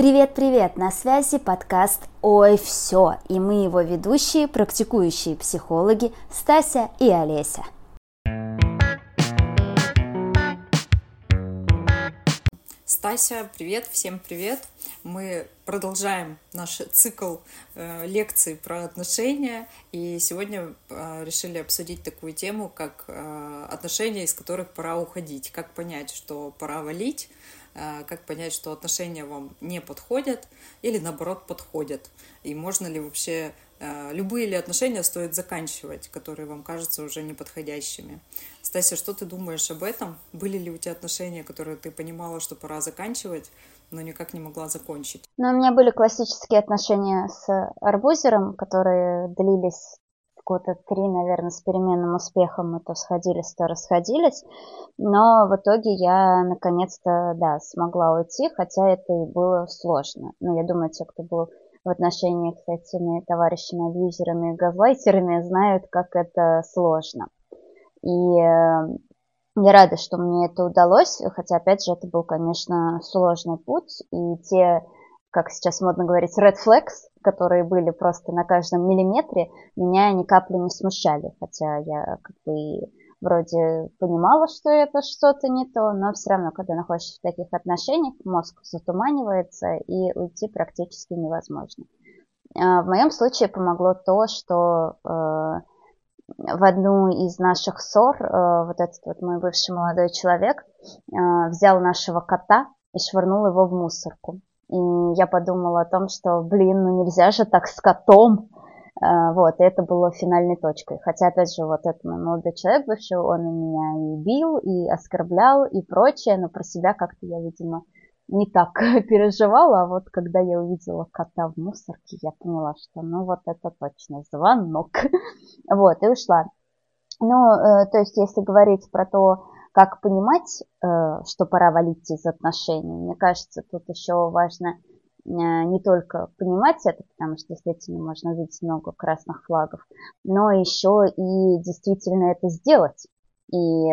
Привет-привет! На связи подкаст «Ой, все!» и мы его ведущие, практикующие психологи Стася и Олеся. Стася, привет, всем привет. Мы продолжаем наш цикл э, лекций про отношения, и сегодня э, решили обсудить такую тему, как э, отношения, из которых пора уходить. Как понять, что пора валить, как понять, что отношения вам не подходят или наоборот подходят. И можно ли вообще э, любые ли отношения стоит заканчивать, которые вам кажутся уже неподходящими. Стася, что ты думаешь об этом? Были ли у тебя отношения, которые ты понимала, что пора заканчивать, но никак не могла закончить? Ну, у меня были классические отношения с арбузером, которые длились года три, наверное, с переменным успехом. Мы то сходились, то расходились. Но в итоге я наконец-то, да, смогла уйти, хотя это и было сложно. Но я думаю, те, кто был в отношениях с этими товарищами-абьюзерами и газлайтерами, знают, как это сложно. И э, я рада, что мне это удалось, хотя, опять же, это был, конечно, сложный путь, и те, как сейчас модно говорить, red flags, которые были просто на каждом миллиметре, меня ни капли не смущали, хотя я как бы вроде понимала, что это что-то не то, но все равно, когда находишься в таких отношениях, мозг затуманивается и уйти практически невозможно. А, в моем случае помогло то, что э, в одну из наших ссор э, вот этот вот мой бывший молодой человек э, взял нашего кота и швырнул его в мусорку. И я подумала о том, что, блин, ну нельзя же так с котом. Э, вот, и это было финальной точкой. Хотя, опять же, вот этот мой молодой человек бывший, он меня и бил, и оскорблял, и прочее, но про себя как-то я, видимо, не так переживала, а вот когда я увидела кота в мусорке, я поняла, что ну вот это точно звонок. вот, и ушла. Ну, э, то есть, если говорить про то, как понимать, э, что пора валить из отношений, мне кажется, тут еще важно э, не только понимать это, потому что действительно можно увидеть много красных флагов, но еще и действительно это сделать. И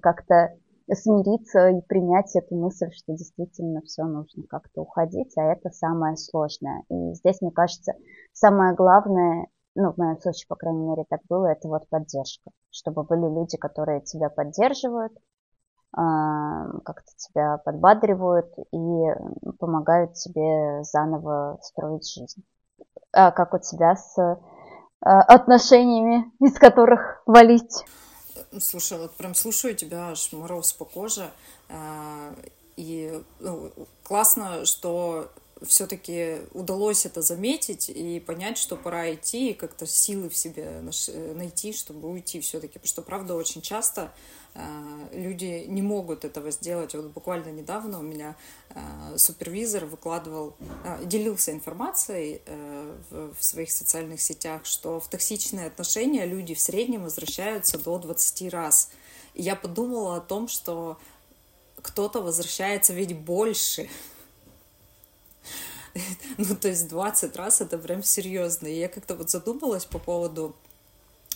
как-то смириться и принять эту мысль, что действительно все нужно как-то уходить, а это самое сложное. И здесь, мне кажется, самое главное, ну, в моем случае, по крайней мере, так было, это вот поддержка. Чтобы были люди, которые тебя поддерживают, а, как-то тебя подбадривают и помогают тебе заново строить жизнь. А как у тебя с а, отношениями, из которых валить? Слушай, вот прям слушаю тебя, аж мороз по коже. А, и ну, классно, что все-таки удалось это заметить и понять, что пора идти, и как-то силы в себе найти, чтобы уйти все-таки. Потому что, правда, очень часто Э, люди не могут этого сделать. Вот буквально недавно у меня э, супервизор выкладывал, э, делился информацией в своих социальных сетях, что в токсичные отношения люди в среднем возвращаются до 20 раз. И я подумала о том, что кто-то возвращается ведь больше. Ну, то есть 20 раз это прям серьезно. И я как-то вот задумалась по поводу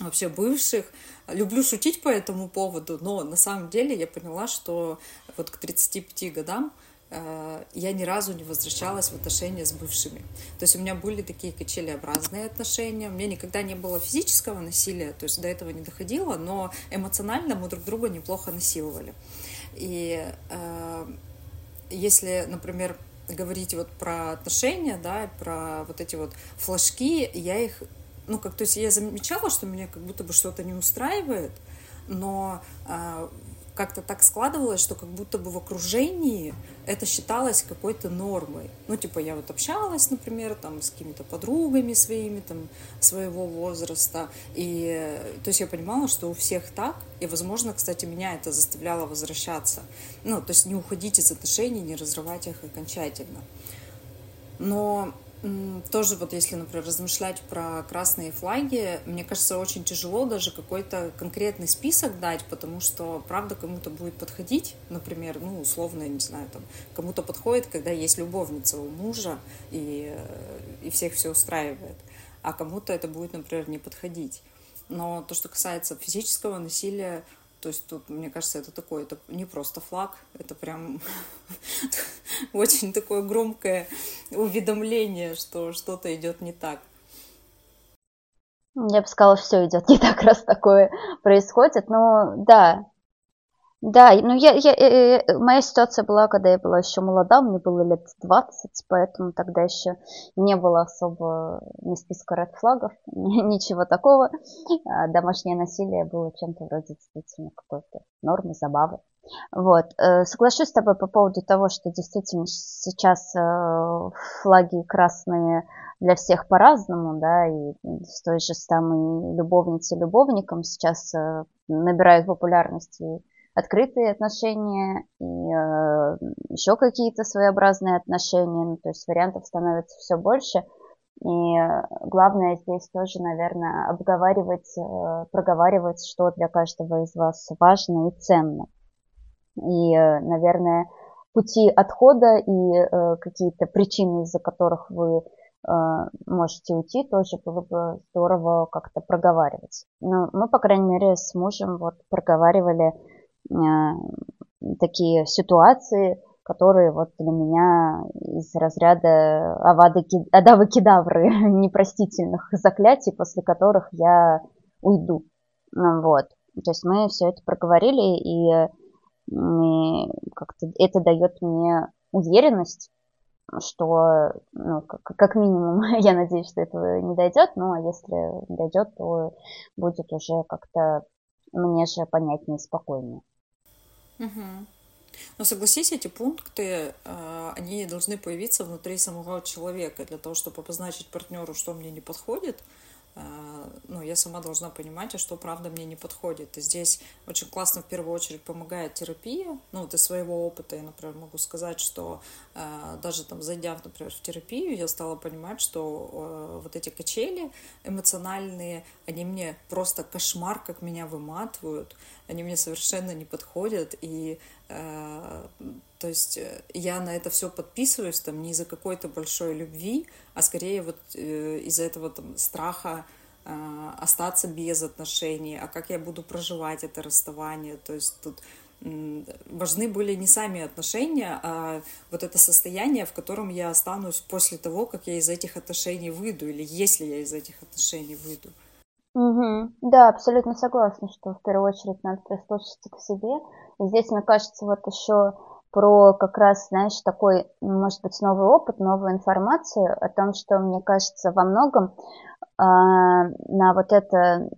вообще бывших. Люблю шутить по этому поводу, но на самом деле я поняла, что вот к 35 годам э, я ни разу не возвращалась в отношения с бывшими. То есть у меня были такие качелеобразные отношения, у меня никогда не было физического насилия, то есть до этого не доходило, но эмоционально мы друг друга неплохо насиловали. И э, если, например, говорить вот про отношения, да, про вот эти вот флажки, я их ну, как, то есть я замечала, что меня как будто бы что-то не устраивает, но э, как-то так складывалось, что как будто бы в окружении это считалось какой-то нормой. Ну, типа, я вот общалась, например, там, с какими-то подругами своими, там, своего возраста, и, то есть я понимала, что у всех так, и, возможно, кстати, меня это заставляло возвращаться. Ну, то есть не уходить из отношений, не разрывать их окончательно. Но тоже вот если, например, размышлять про красные флаги, мне кажется, очень тяжело даже какой-то конкретный список дать, потому что, правда, кому-то будет подходить, например, ну, условно, не знаю, там, кому-то подходит, когда есть любовница у мужа, и, э, и всех все устраивает, а кому-то это будет, например, не подходить. Но то, что касается физического насилия, То есть тут, мне кажется, это такое, это не просто флаг, это прям очень такое громкое уведомление, что что-то идет не так. Я бы сказала, все идет не так, раз такое происходит. Но да, да, ну я, я, я, э, моя ситуация была, когда я была еще молода, мне было лет 20, поэтому тогда еще не было особо ни списка ред флагов, ничего такого. А домашнее насилие было чем-то вроде действительно какой-то нормы, забавы. Вот. Э, соглашусь с тобой по поводу того, что действительно сейчас э, флаги красные для всех по-разному, да, и с той же самой любовницей любовником сейчас э, набирают популярность открытые отношения, и э, еще какие-то своеобразные отношения, ну, то есть вариантов становится все больше. И главное здесь тоже, наверное, обговаривать, э, проговаривать, что для каждого из вас важно и ценно. И, э, наверное, пути отхода и э, какие-то причины, из-за которых вы э, можете уйти, тоже было бы здорово как-то проговаривать. Но мы, по крайней мере, с мужем вот проговаривали такие ситуации, которые вот для меня из разряда авады, адавы кедавры непростительных заклятий, после которых я уйду. Вот. То есть мы все это проговорили, и как-то это дает мне уверенность, что, ну, как, как минимум, я надеюсь, что этого не дойдет, но если дойдет, то будет уже как-то мне же понятнее и спокойнее. Угу. Но согласись, эти пункты, э, они должны появиться внутри самого человека для того, чтобы обозначить партнеру, что мне не подходит, ну, я сама должна понимать, а что правда мне не подходит. И здесь очень классно в первую очередь помогает терапия. Ну, вот из своего опыта я, например, могу сказать, что э, даже там зайдя, например, в терапию, я стала понимать, что э, вот эти качели эмоциональные, они мне просто кошмар, как меня выматывают, они мне совершенно не подходят, и то есть э, я на это все подписываюсь там не из-за какой-то большой любви, а скорее вот э, из-за этого там страха э, остаться без отношений, а как я буду проживать это расставание. То есть тут важны были не сами отношения, а вот это состояние, в котором я останусь после того, как я из этих отношений выйду, или если я из этих отношений выйду. Угу. Да, абсолютно согласна, что в первую очередь надо прислушаться к себе. И здесь, мне кажется, вот еще про как раз, знаешь, такой, может быть, новый опыт, новую информацию о том, что, мне кажется, во многом э, на вот это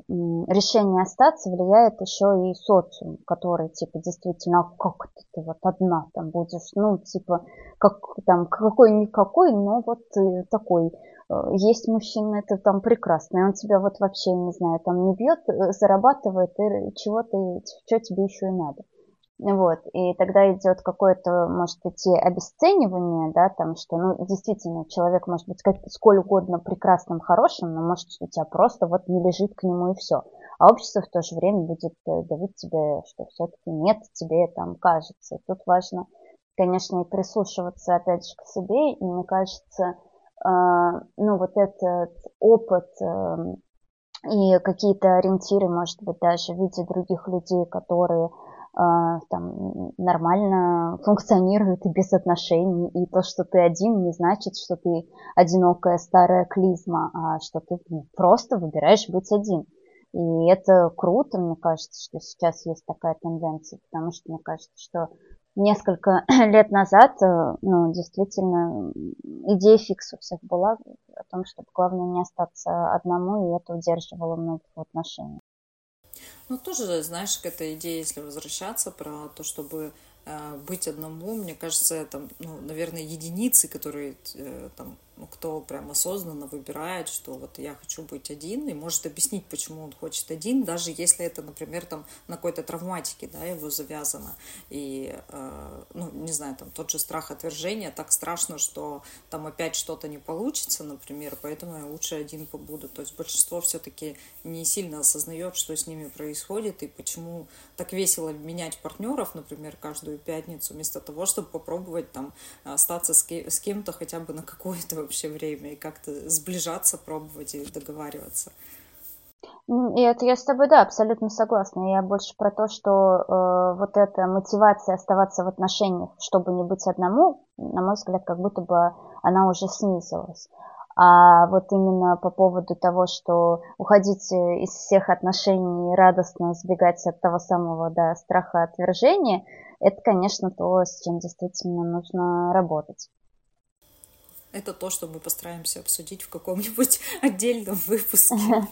решение остаться влияет еще и социум, который, типа, действительно, а как это ты вот одна там будешь, ну, типа, как там, какой-никакой, но вот ты такой, э, есть мужчина, это там прекрасный, он тебя вот вообще, не знаю, там не бьет, э, зарабатывает, и чего ты, что тебе еще и надо. Вот, и тогда идет какое-то, может идти обесценивание, да, там, что, ну, действительно, человек может быть сколь угодно прекрасным, хорошим, но может у тебя просто вот не лежит к нему и все. А общество в то же время будет э, давить тебе, что все-таки нет, тебе там кажется. И тут важно, конечно, и прислушиваться опять же к себе, и мне кажется, э, ну, вот этот опыт э, и какие-то ориентиры, может быть, даже в виде других людей, которые там нормально функционирует и без отношений, и то, что ты один, не значит, что ты одинокая старая клизма, а что ты просто выбираешь быть один. И это круто, мне кажется, что сейчас есть такая тенденция, потому что мне кажется, что несколько лет назад, э, ну, действительно, идея фикс у всех была о том, чтобы главное не остаться одному, и это удерживало многих в отношениях. Ну, тоже, знаешь, к этой идее, если возвращаться, про то, чтобы э, быть одному, мне кажется, это, ну, наверное, единицы, которые э, там кто прям осознанно выбирает, что вот я хочу быть один, и может объяснить, почему он хочет один, даже если это, например, там на какой-то травматике, да, его завязано. И, э, ну, не знаю, там тот же страх отвержения, так страшно, что там опять что-то не получится, например, поэтому я лучше один побуду. То есть большинство все-таки не сильно осознает, что с ними происходит, и почему так весело менять партнеров, например, каждую пятницу, вместо того, чтобы попробовать там остаться с кем-то хотя бы на какое-то вообще время и как-то сближаться, пробовать и договариваться. И это я с тобой, да, абсолютно согласна. Я больше про то, что э, вот эта мотивация оставаться в отношениях, чтобы не быть одному, на мой взгляд, как будто бы она уже снизилась. А вот именно по поводу того, что уходить из всех отношений радостно сбегать от того самого да, страха отвержения, это, конечно, то, с чем действительно нужно работать. Это то, что мы постараемся обсудить в каком-нибудь отдельном выпуске.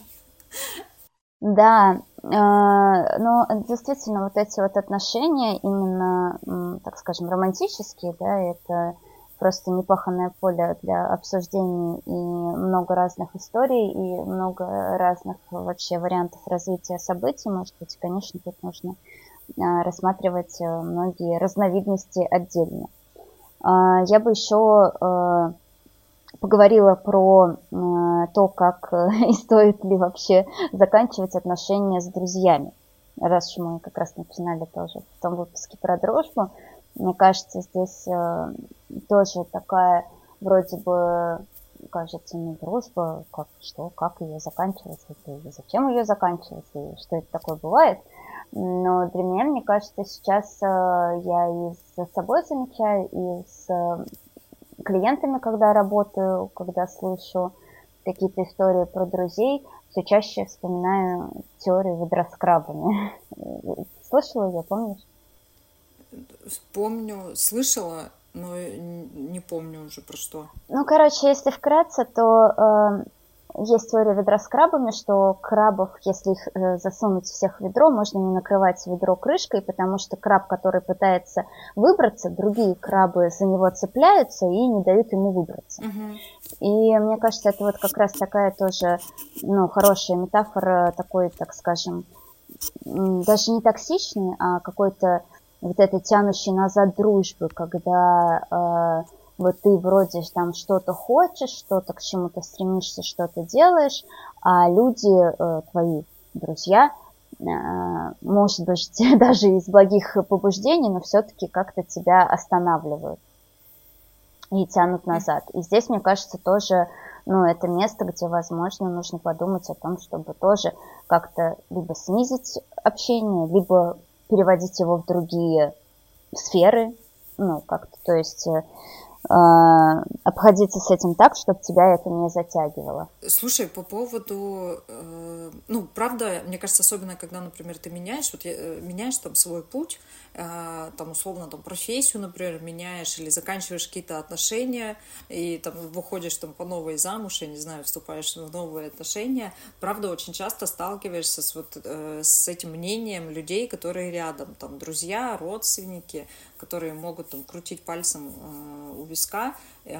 Да, э, но действительно вот эти вот отношения именно, так скажем, романтические, да, это просто непаханное поле для обсуждений и много разных историй и много разных вообще вариантов развития событий. Может быть, конечно, тут нужно э, рассматривать э, многие разновидности отдельно. Я бы еще поговорила про э, то, как э, и стоит ли вообще заканчивать отношения с друзьями. Раз уж мы как раз начинали тоже в том выпуске про дружбу, мне кажется, здесь э, тоже такая вроде бы кажется, не дружба, как что, как ее заканчивать, и зачем ее заканчивать, и что это такое бывает. Но для меня, мне кажется, сейчас э, я и за собой замечаю, и с клиентами, когда работаю, когда слышу какие-то истории про друзей, все чаще вспоминаю теорию ведра с крабами. Слышала ее, помнишь? Помню, слышала, но не помню уже про что. Ну, короче, если вкратце, то э, есть теория ведра с крабами, что крабов, если их э, засунуть всех в ведро, можно не накрывать ведро крышкой, потому что краб, который пытается выбраться, другие крабы за него цепляются и не дают ему выбраться. Угу. И мне кажется, это вот как раз такая тоже ну, хорошая метафора такой, так скажем, даже не токсичный, а какой-то вот этой тянущей назад дружбы, когда э, вот ты вроде там что-то хочешь, что-то к чему-то стремишься, что-то делаешь, а люди, э, твои друзья, э, может быть, даже из благих побуждений, но все-таки как-то тебя останавливают и тянут назад. И здесь, мне кажется, тоже, ну, это место, где, возможно, нужно подумать о том, чтобы тоже как-то либо снизить общение, либо переводить его в другие сферы, ну, как-то, то есть э, обходиться с этим так, чтобы тебя это не затягивало. Слушай, по поводу, э, ну, правда, мне кажется, особенно когда, например, ты меняешь, вот э, меняешь там свой путь, э, там условно там профессию, например, меняешь или заканчиваешь какие-то отношения и там выходишь там по новой замуж, я не знаю, вступаешь в новые отношения, правда, очень часто сталкиваешься с вот э, с этим мнением людей, которые рядом, там друзья, родственники, которые могут там крутить пальцем э, у виска э,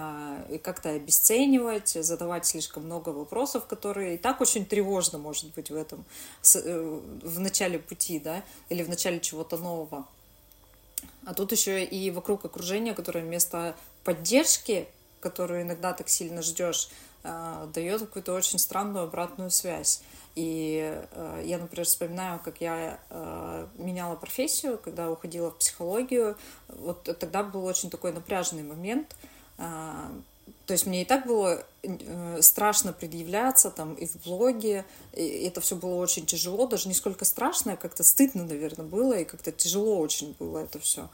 и как-то обесценивать, задавать слишком много вопросов, которые и так очень тревожно может быть в этом, э, в начале пути, да, или в начале чего-то нового. А тут еще и вокруг окружения, которое вместо поддержки, которую иногда так сильно ждешь, дает какую-то очень странную обратную связь. И э, я, например, вспоминаю, как я э, меняла профессию, когда уходила в психологию. Вот тогда был очень такой напряженный момент. Э, то есть мне и так было э, страшно предъявляться там и в блоге, и это все было очень тяжело, даже не сколько страшно, а как-то стыдно, наверное, было, и как-то тяжело очень было это все.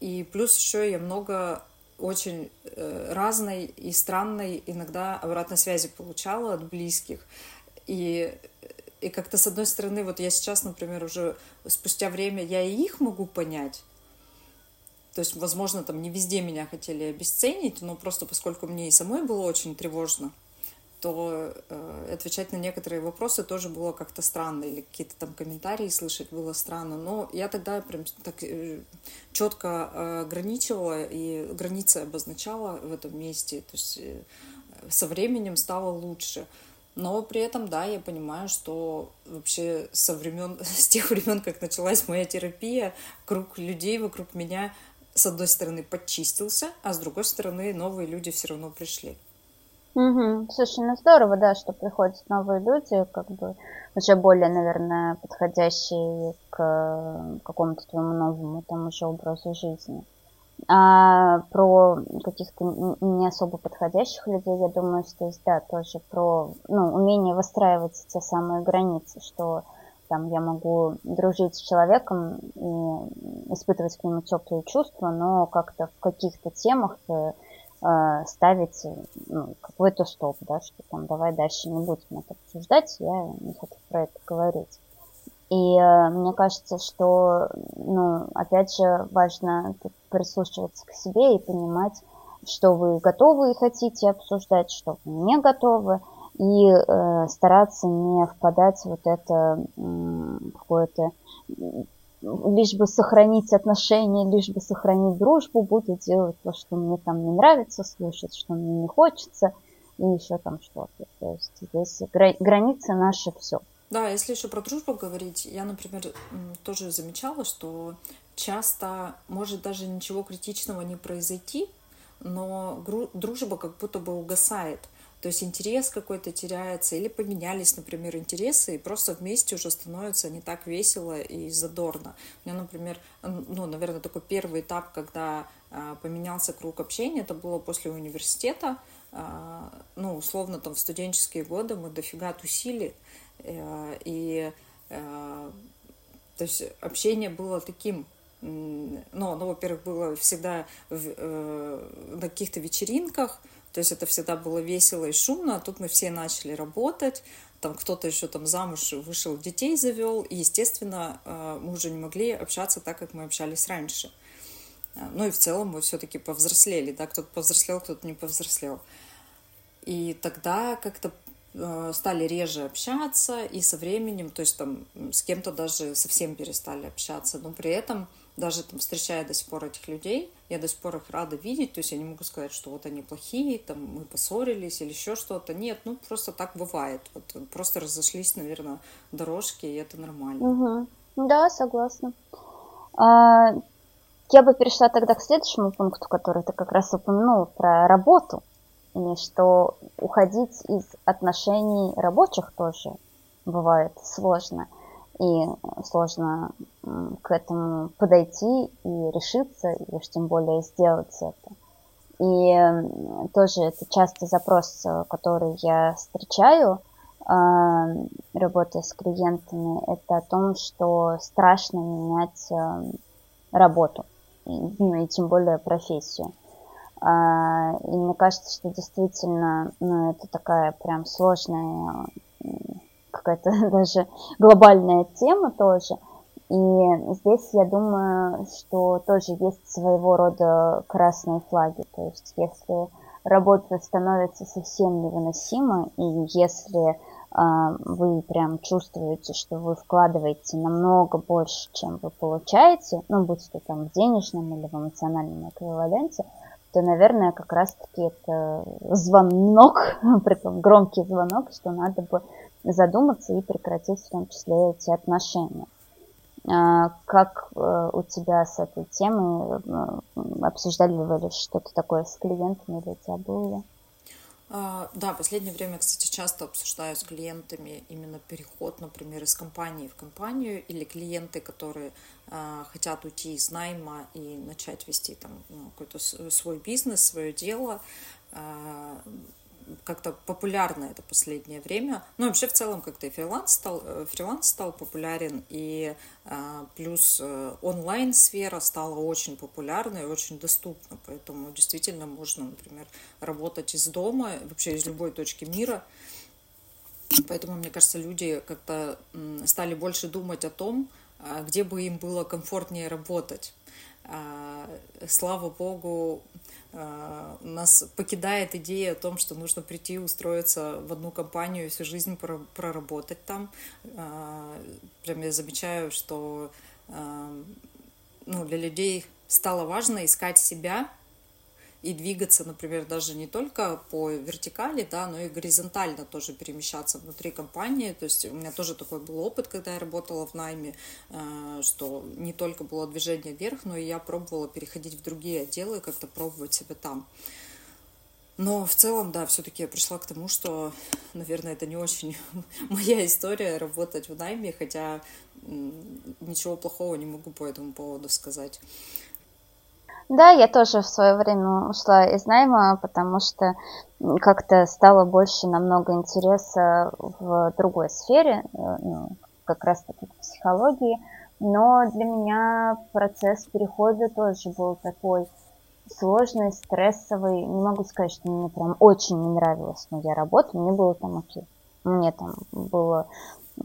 И плюс еще я много очень э, разной и странной иногда обратной связи получала от близких. И, и как-то, с одной стороны, вот я сейчас, например, уже спустя время я и их могу понять. То есть, возможно, там не везде меня хотели обесценить, но просто поскольку мне и самой было очень тревожно, то э, отвечать на некоторые вопросы тоже было как-то странно, или какие-то там комментарии слышать было странно. Но я тогда прям так э, четко э, ограничивала и границы обозначала в этом месте. То есть э, со временем стало лучше. Но при этом, да, я понимаю, что вообще со времен, с тех времен, как началась моя терапия, круг людей вокруг меня, с одной стороны, подчистился, а с другой стороны, новые люди все равно пришли. Угу. Ну здорово, да, что приходят новые люди, как бы уже более, наверное, подходящие к какому-то твоему новому тому же образу жизни. А про каких-то не особо подходящих людей, я думаю, что здесь, да, тоже про ну, умение выстраивать те самые границы, что там я могу дружить с человеком и испытывать к нему теплые чувства, но как-то в каких-то темах э, ставить ну, какой-то стоп, да, что там давай дальше не будем это обсуждать, я не хочу про это говорить. И э, мне кажется, что, ну, опять же, важно прислушиваться к себе и понимать, что вы готовы и хотите обсуждать, что вы не готовы, и э, стараться не впадать в вот это э, какое-то лишь бы сохранить отношения, лишь бы сохранить дружбу, буду делать то, что мне там не нравится слушать, что мне не хочется, и еще там что-то. То есть здесь гра- границы наши все. Да, если еще про дружбу говорить, я, например, тоже замечала, что часто может даже ничего критичного не произойти, но дружба как будто бы угасает. То есть интерес какой-то теряется, или поменялись, например, интересы, и просто вместе уже становится не так весело и задорно. У меня, например, ну, наверное, такой первый этап, когда а, поменялся круг общения, это было после университета. А, ну, условно, там в студенческие годы мы дофига тусили, Э, и э, то есть общение было таким ну, ну, во-первых, было всегда в, э, на каких-то вечеринках, то есть это всегда было весело и шумно, а тут мы все начали работать, там кто-то еще там замуж вышел, детей завел, и, естественно, мы уже не могли общаться так, как мы общались раньше. Ну и в целом мы все-таки повзрослели, да, кто-то повзрослел, кто-то не повзрослел. И тогда как-то Э, стали реже общаться, и со временем, то есть там с кем-то даже совсем перестали общаться, но при этом даже там встречая до сих пор этих людей, я до сих пор их рада видеть, то есть я не могу сказать, что вот они плохие, там мы поссорились или еще что-то, нет, ну просто так бывает, вот просто разошлись, наверное, дорожки, и это нормально. Угу. Да, согласна. А, я бы перешла тогда к следующему пункту, который ты как раз упомянул про работу и что уходить из отношений рабочих тоже бывает сложно. И сложно к этому подойти и решиться, и уж тем более сделать это. И тоже это часто запрос, который я встречаю, а, работая с клиентами, это о том, что страшно менять работу, ну и тем более профессию. А, и мне кажется, что действительно, ну, это такая прям сложная, какая-то даже глобальная тема тоже. И здесь я думаю, что тоже есть своего рода красные флаги. То есть если работа становится совсем невыносима, и если вы прям чувствуете, что вы вкладываете намного больше, чем вы получаете, ну, будь то там в денежном или в эмоциональном эквиваленте, то, наверное, как раз-таки это звонок, притом громкий звонок, что надо бы задуматься и прекратить в том числе эти отношения. А, как э, у тебя с этой темой э, обсуждали вы что-то такое с клиентами или тебя было? А, да, в последнее время, кстати, часто обсуждаю с клиентами именно переход, например, из компании в компанию или клиенты, которые э, хотят уйти из найма и начать вести там ну, какой-то свой бизнес, свое дело. Как-то популярно это последнее время. Ну, вообще, в целом, как-то и фриланс стал, э, фриланс стал популярен, и а, плюс э, онлайн-сфера стала очень популярной, очень доступна, поэтому действительно можно, например, работать из дома, вообще из любой точки мира. Поэтому, мне кажется, люди как-то стали больше думать о том, а, где бы им было комфортнее работать. А, слава богу, а, нас покидает идея о том, что нужно прийти устроиться в одну компанию и всю жизнь проработать там. А, прям я замечаю, что ну, для людей стало важно искать себя и двигаться, например, даже не только по вертикали, да, но и горизонтально тоже перемещаться внутри компании. То есть у меня тоже такой был опыт, когда я работала в найме, э, что не только было движение вверх, но и я пробовала переходить в другие отделы, как-то пробовать себя там. Но в целом, да, все-таки я пришла к тому, что, наверное, это не очень моя история работать в найме, хотя ничего плохого не могу по этому поводу сказать. Да, я тоже в свое время ушла из найма, потому что как-то стало больше намного интереса в другой сфере, э, ну, как раз таки в психологии. Но для меня процесс перехода тоже был такой сложный, стрессовый. Не могу сказать, что мне прям очень не нравилась моя работа. Мне было там окей. Мне там было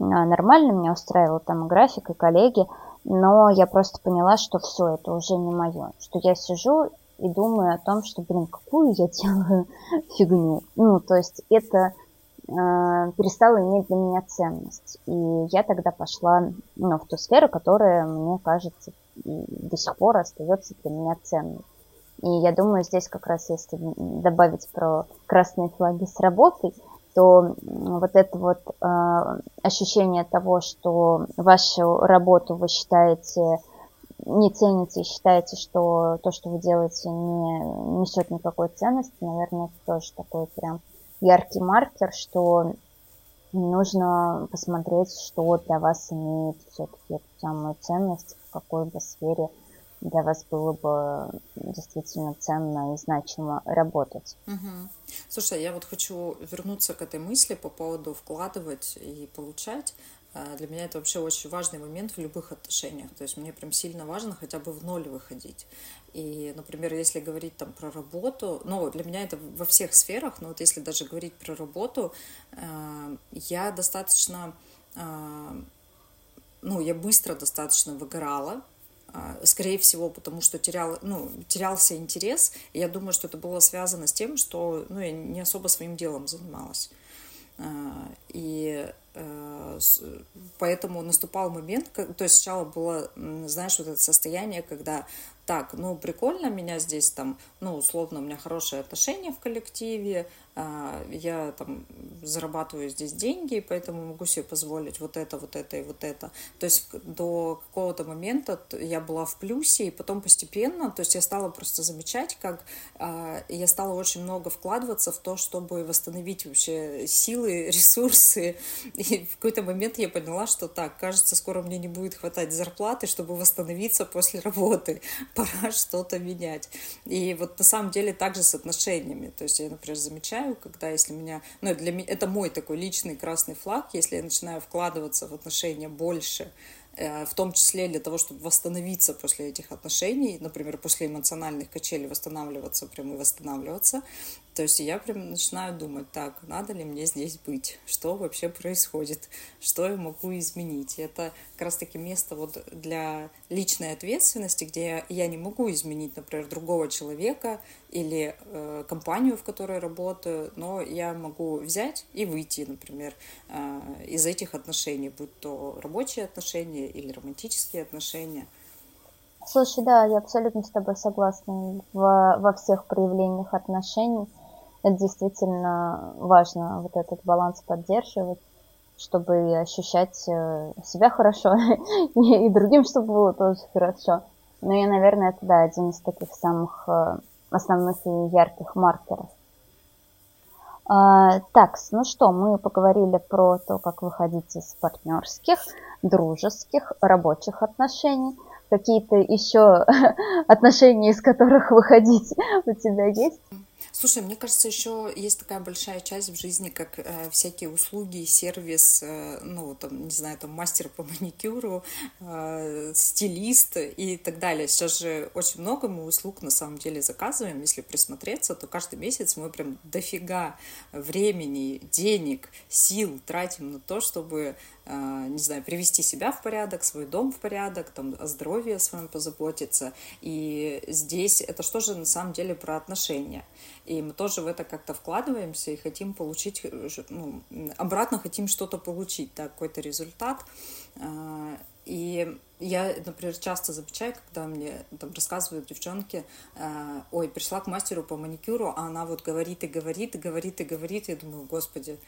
а, нормально, меня устраивал там график и коллеги но я просто поняла, что все, это уже не мое, что я сижу и думаю о том, что, блин, какую я делаю фигню. Ну, то есть это э, перестало иметь для меня ценность. И я тогда пошла ну, в ту сферу, которая, мне кажется, до сих пор остается для меня ценной. И я думаю, здесь как раз если добавить про красные флаги с работой, то вот это вот э, ощущение того, что вашу работу вы считаете не цените и считаете, что то, что вы делаете, не несет никакой ценности, наверное, это тоже такой прям яркий маркер, что нужно посмотреть, что для вас имеет все-таки эту самую ценность, в какой бы сфере для вас было бы действительно ценно и значимо работать. Угу. Слушай, я вот хочу вернуться к этой мысли по поводу вкладывать и получать. А, для меня это вообще очень важный момент в любых отношениях. То есть мне прям сильно важно хотя бы в ноль выходить. И, например, если говорить там про работу, ну, для меня это во всех сферах, но вот если даже говорить про работу, а, я достаточно, а, ну, я быстро достаточно выгорала, скорее всего, потому что терял, ну, терялся интерес. И я думаю, что это было связано с тем, что ну, я не особо своим делом занималась. А, и э, поэтому наступал момент, то есть сначала было, знаешь, вот это состояние, когда так, ну, прикольно, меня здесь там, ну, условно, у меня хорошие отношения в коллективе, а, я там зарабатываю здесь деньги, поэтому могу себе позволить вот это, вот это и вот это. То есть до какого-то момента я была в плюсе, и потом постепенно, то есть я стала просто замечать, как а, я стала очень много вкладываться в то, чтобы восстановить вообще силы, ресурсы. И в какой-то момент я поняла, что так, кажется, скоро мне не будет хватать зарплаты, чтобы восстановиться после работы. Пора что-то менять. И вот на самом деле также с отношениями. То есть я, например, замечаю, когда если меня, ну, для меня, это мой такой личный красный флаг, если я начинаю вкладываться в отношения больше, Э, в том числе для того, чтобы восстановиться после этих отношений, например, после эмоциональных качелей восстанавливаться, прям и восстанавливаться. То есть я прям начинаю думать, так, надо ли мне здесь быть, что вообще происходит, что я могу изменить. Это как раз-таки место вот для личной ответственности, где я не могу изменить, например, другого человека или э, компанию, в которой работаю, но я могу взять и выйти, например, э, из этих отношений, будь то рабочие отношения или романтические отношения. Слушай, да, я абсолютно с тобой согласна в, во всех проявлениях отношений. Это действительно важно, вот этот баланс поддерживать, чтобы ощущать э, себя хорошо, и другим, чтобы было тоже хорошо. Но я, наверное, это, да, один из таких самых э, основных и ярких маркеров. А, так, ну что, мы поговорили про то, как выходить из партнерских, дружеских, рабочих отношений. Какие-то еще отношения, из которых выходить у тебя есть? Слушай, мне кажется, еще есть такая большая часть в жизни, как э, всякие услуги, сервис, э, ну, там, не знаю, там, мастер по маникюру, э, стилист и так далее. Сейчас же очень много мы услуг на самом деле заказываем. Если присмотреться, то каждый месяц мы прям дофига времени, денег, сил тратим на то, чтобы э, не знаю, привести себя в порядок, свой дом в порядок, там, о здоровье своем позаботиться. И здесь это что же на самом деле про отношения. И мы тоже в это как-то вкладываемся и хотим получить, ну, обратно хотим что-то получить, да, какой-то результат. А, и я, например, часто замечаю, когда мне там рассказывают девчонки, а, ой, пришла к мастеру по маникюру, а она вот говорит и говорит, и говорит, и говорит, и я думаю, господи,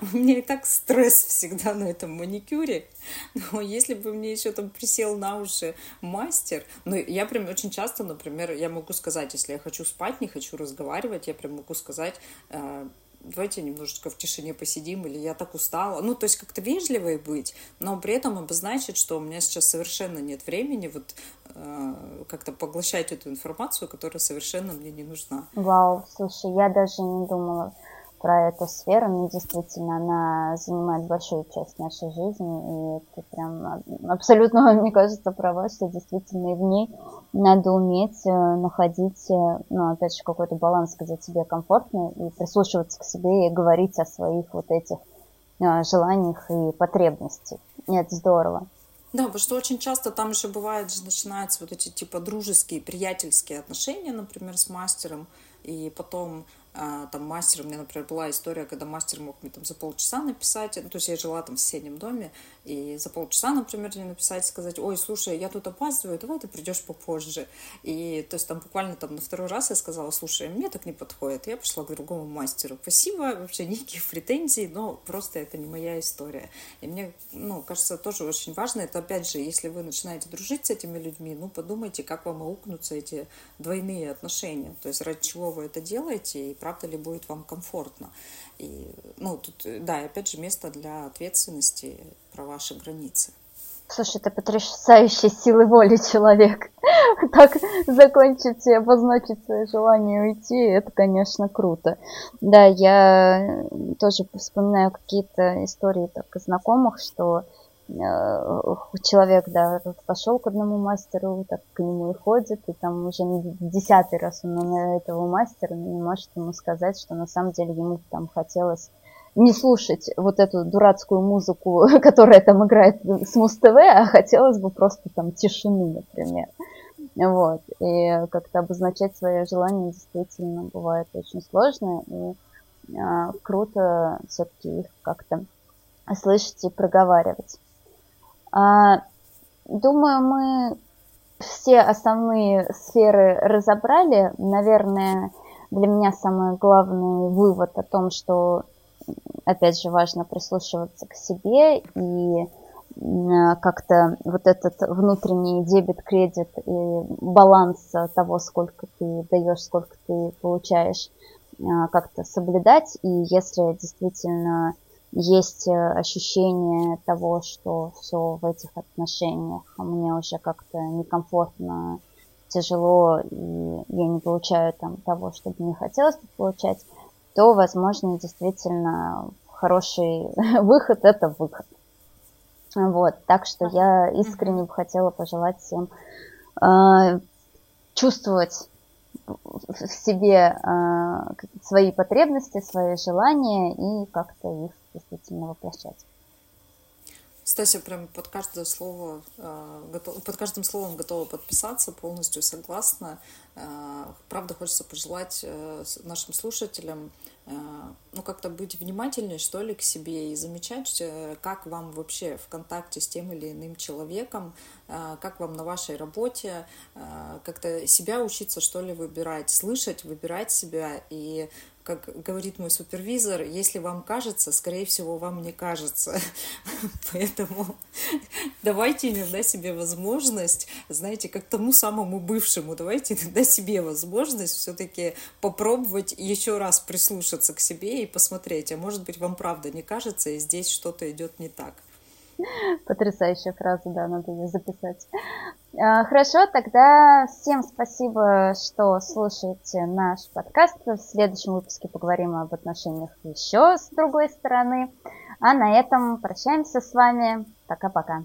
У меня и так стресс всегда на этом маникюре. Но если бы мне еще там присел на уши мастер, ну, я прям очень часто, например, я могу сказать, если я хочу спать, не хочу разговаривать, я прям могу сказать, э, давайте немножечко в тишине посидим, или я так устала. Ну, то есть как-то вежливой быть, но при этом обозначить, что у меня сейчас совершенно нет времени вот э, как-то поглощать эту информацию, которая совершенно мне не нужна. Вау, слушай, я даже не думала про эту сферу, но действительно она занимает большую часть нашей жизни, и ты прям абсолютно, мне кажется, права, что действительно и в ней надо уметь э, находить, э, ну, опять же, какой-то баланс, где тебе комфортно, и прислушиваться к себе и говорить о своих вот этих э, желаниях и потребностях. И это здорово. Да, потому что очень часто там еще бывает, же начинаются вот эти типа дружеские, приятельские отношения, например, с мастером, и потом а, там мастер, у меня, например, была история, когда мастер мог мне там за полчаса написать, ну, то есть я жила там в соседнем доме, и за полчаса, например, мне написать, сказать, ой, слушай, я тут опаздываю, давай ты придешь попозже. И то есть там буквально там на второй раз я сказала, слушай, мне так не подходит, я пошла к другому мастеру. Спасибо, вообще никаких претензий, но просто это не моя история. И мне, ну, кажется, тоже очень важно, это опять же, если вы начинаете дружить с этими людьми, ну, подумайте, как вам аукнутся эти двойные отношения, то есть ради чего вы это делаете, и правда ли будет вам комфортно. И, ну, тут, да, и опять же, место для ответственности про ваши границы. Слушай, это потрясающая силы воли человек. Так закончить и обозначить свое желание уйти, это, конечно, круто. Да, я тоже вспоминаю какие-то истории так, знакомых, что Э, человек, да, пошел к одному мастеру, так к нему и ходит, и там уже десятый раз он на этого мастера не может ему сказать, что на самом деле ему там хотелось не слушать вот эту дурацкую музыку, которая там играет с Муз-ТВ, а хотелось бы просто там тишины, например. Вот. И как-то обозначать свое желание действительно бывает очень сложно, и а, круто все-таки их как-то слышать и проговаривать. А, думаю, мы все основные сферы разобрали. Наверное, для меня самый главный вывод о том, что, опять же, важно прислушиваться к себе и как-то вот этот внутренний дебет-кредит и баланс того, сколько ты даешь, сколько ты получаешь, а, как-то соблюдать. И если действительно есть э, ощущение того, что все в этих отношениях мне уже как-то некомфортно, тяжело, и я не получаю там того, что бы мне хотелось бы получать, то, возможно, действительно хороший выход – это выход. Вот, так что я искренне бы хотела пожелать всем э, чувствовать в себе э, свои потребности, свои желания и как-то их действительно воплощать. Стася прям под каждое слово, э, под каждым словом готова подписаться, полностью согласна. Э, правда, хочется пожелать э, нашим слушателям ну, как-то быть внимательнее, что ли, к себе и замечать, как вам вообще в контакте с тем или иным человеком, как вам на вашей работе, как-то себя учиться, что ли, выбирать, слышать, выбирать себя и как говорит мой супервизор, если вам кажется, скорее всего, вам не кажется. Поэтому давайте иногда себе возможность, знаете, как тому самому бывшему, давайте иногда себе возможность все-таки попробовать еще раз прислушаться к себе и посмотреть, а может быть, вам правда не кажется, и здесь что-то идет не так. Потрясающая фраза, да, надо ее записать. А, хорошо, тогда всем спасибо, что слушаете наш подкаст. В следующем выпуске поговорим об отношениях еще с другой стороны. А на этом прощаемся с вами. Пока-пока.